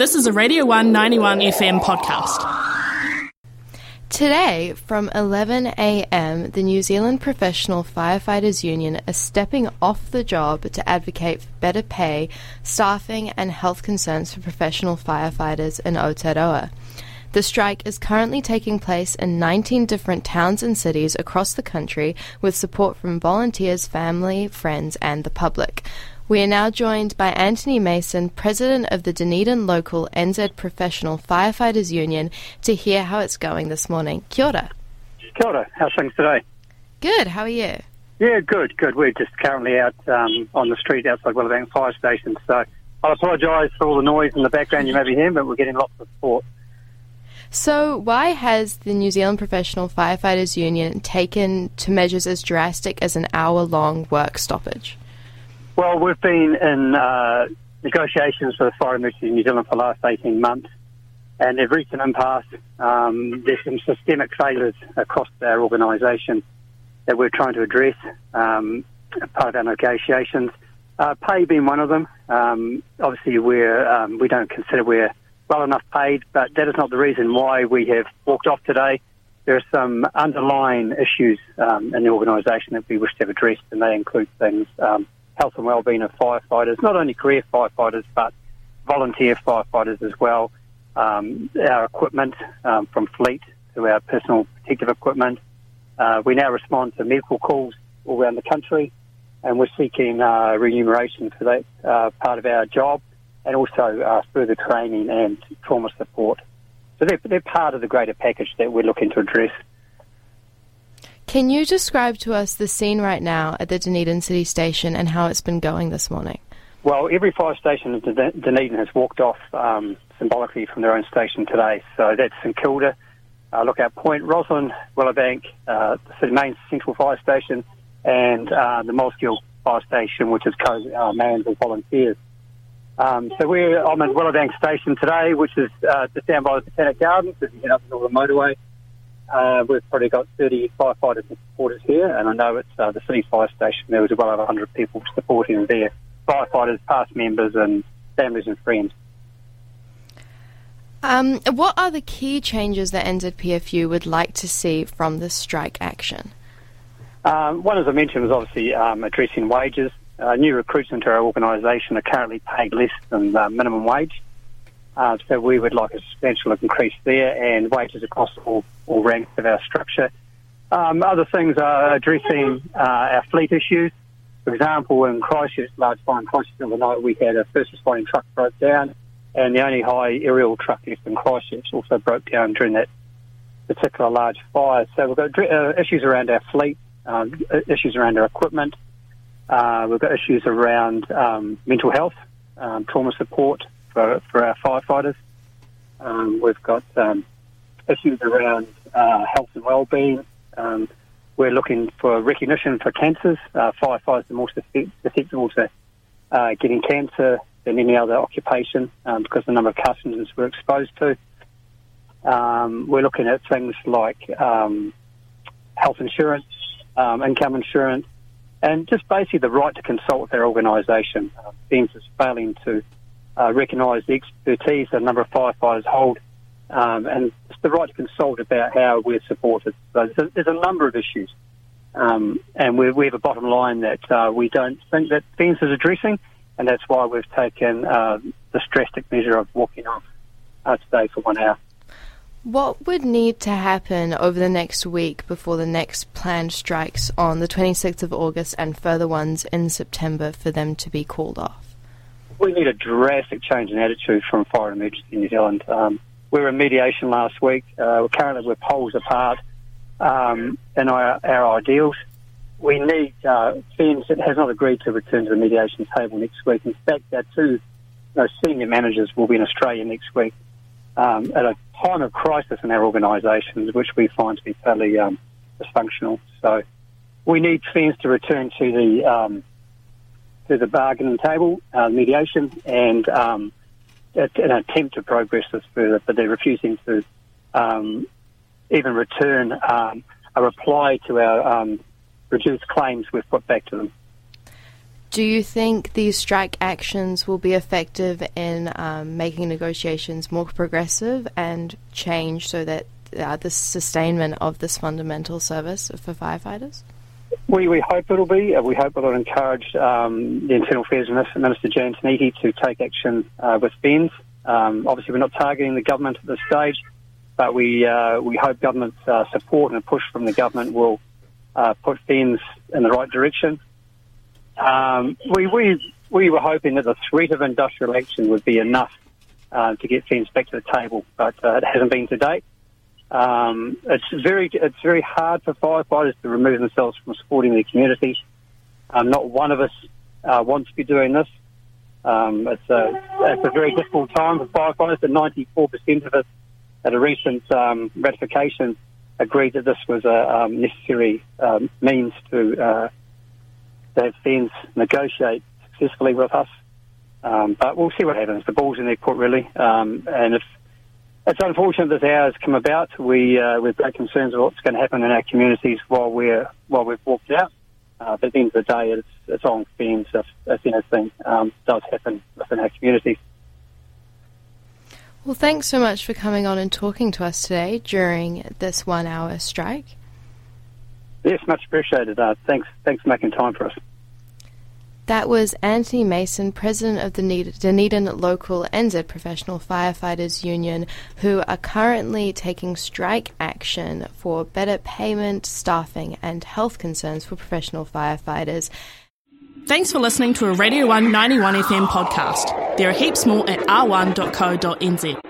This is a Radio One 91 FM podcast. Today, from 11am, the New Zealand Professional Firefighters Union are stepping off the job to advocate for better pay, staffing, and health concerns for professional firefighters in Aotearoa. The strike is currently taking place in 19 different towns and cities across the country with support from volunteers, family, friends, and the public. We are now joined by Antony Mason, President of the Dunedin Local NZ Professional Firefighters Union, to hear how it's going this morning. Kia ora. Kia ora. How's things today? Good, how are you? Yeah, good, good. We're just currently out um, on the street outside Willowbank Fire Station, so I apologise for all the noise in the background you may be hearing, but we're getting lots of support. So, why has the New Zealand Professional Firefighters Union taken to measures as drastic as an hour long work stoppage? Well, we've been in uh, negotiations with the Fire Emergency in New Zealand for the last 18 months, and they've reached an impasse. Um, there's some systemic failures across our organisation that we're trying to address, um, part of our negotiations. Uh, pay being one of them. Um, obviously, we're, um, we don't consider we're well enough paid, but that is not the reason why we have walked off today. There are some underlying issues um, in the organisation that we wish to have addressed, and they include things um, health and well-being of firefighters, not only career firefighters but volunteer firefighters as well. Um, our equipment, um, from fleet to our personal protective equipment. Uh, we now respond to medical calls all around the country, and we're seeking uh, remuneration for that uh, part of our job and also uh, further training and trauma support. So they're, they're part of the greater package that we're looking to address. Can you describe to us the scene right now at the Dunedin City Station and how it's been going this morning? Well, every fire station in Dunedin has walked off um, symbolically from their own station today. So that's St Kilda, uh, Lookout Point, Roslyn, Willowbank, uh, the main central fire station, and uh, the Mosgiel fire station, which is co-manned uh, with volunteers. Um, so we're I'm at Willowbank Station today, which is uh, just down by the Botanic Gardens, as you get up the Motorway. Uh, we've probably got 30 firefighters and supporters here, and I know it's uh, the City Fire Station. There was well over 100 people supporting there, firefighters, past members, and families and friends. Um, what are the key changes that NZPFU would like to see from the strike action? Um, one, as I mentioned, was obviously um, addressing wages. Uh, new recruits into our organisation are currently paid less than uh, minimum wage. Uh, so we would like a substantial increase there and wages across all, all ranks of our structure. Um, other things are addressing uh, our fleet issues. For example, in Christchurch, large fire in Christchurch the night, we had a first responding truck broke down, and the only high aerial truck left in Christchurch also broke down during that particular large fire. So we've got uh, issues around our fleet, um, issues around our equipment, uh, we've got issues around um, mental health, um, trauma support for, for our firefighters. Um, we've got um, issues around uh, health and well-being. Um, we're looking for recognition for cancers. Uh, firefighters are more susceptible to uh, getting cancer than any other occupation um, because the number of carcinogens we're exposed to. we're looking at things like health insurance, income insurance, and just basically the right to consult with their organisation. Uh, FENZ is failing to uh, recognise the expertise that a number of firefighters hold, um, and just the right to consult about how we're supported. So there's a, there's a number of issues, um, and we, we, have a bottom line that uh, we don't think that FENZ is addressing, and that's why we've taken uh, this drastic measure of walking off uh, today for one hour. What would need to happen over the next week before the next planned strikes on the 26th of August and further ones in September for them to be called off? We need a drastic change in attitude from Fire emergency in New Zealand. Um, we were in mediation last week. Uh, currently, we're poles apart um, in our, our, ideals. We need uh, that has not agreed to return to the mediation table next week. In fact, our two you know, senior managers will be in Australia next week um, at a time of crisis in our organisations, which we find to be fairly um, dysfunctional. So we need FENZ to return to the to the bargaining table, uh, mediation, and um, an attempt to progress this further. But they're refusing to um, even return um, a reply to our um, reduced claims we've put back to them. Do you think these strike actions will be effective in um, making negotiations more progressive and change so that uh, the sustainment of this fundamental service for firefighters? We, we hope it'll be. Uh, we hope it'll encourage um, the Internal Affairs Minister, Minister Jan Tinetti, to take action uh, with FENZ. Um, obviously, we're not targeting the government at this stage, but we uh, we hope government uh, support and a push from the government will uh, put FENZ in the right direction. Um, we, we, we were hoping that the threat of industrial action would be enough to get FENZ back to the table, but it hasn't been to date. Um, it's very it's very hard for firefighters to remove themselves from supporting their communities. Um, not one of us uh, wants to be doing this. Um, it's a it's a very difficult time for firefighters. And 94% of us at a recent um, ratification agreed that this was a um, necessary um, means to uh, to have FENZ negotiate successfully with us. But we'll see what happens. The ball's in their court, really. And if it's unfortunate this hour has come about, we uh, we've great concerns of what's going to happen in our communities while we're while we've walked out. Uh, but at the end of the day, it's, it's on FENZ if, if anything um, does happen within our communities. Well, thanks so much for coming on and talking to us today during this one hour strike. Yes, much appreciated. Uh, thanks, thanks for making time for us. That was Antony Mason, president of the Dunedin Local NZ Professional Firefighters Union, who are currently taking strike action for better payment, staffing, and health concerns for professional firefighters. Thanks for listening to a Radio One 91 FM podcast. There are heaps more at r1.co.nz.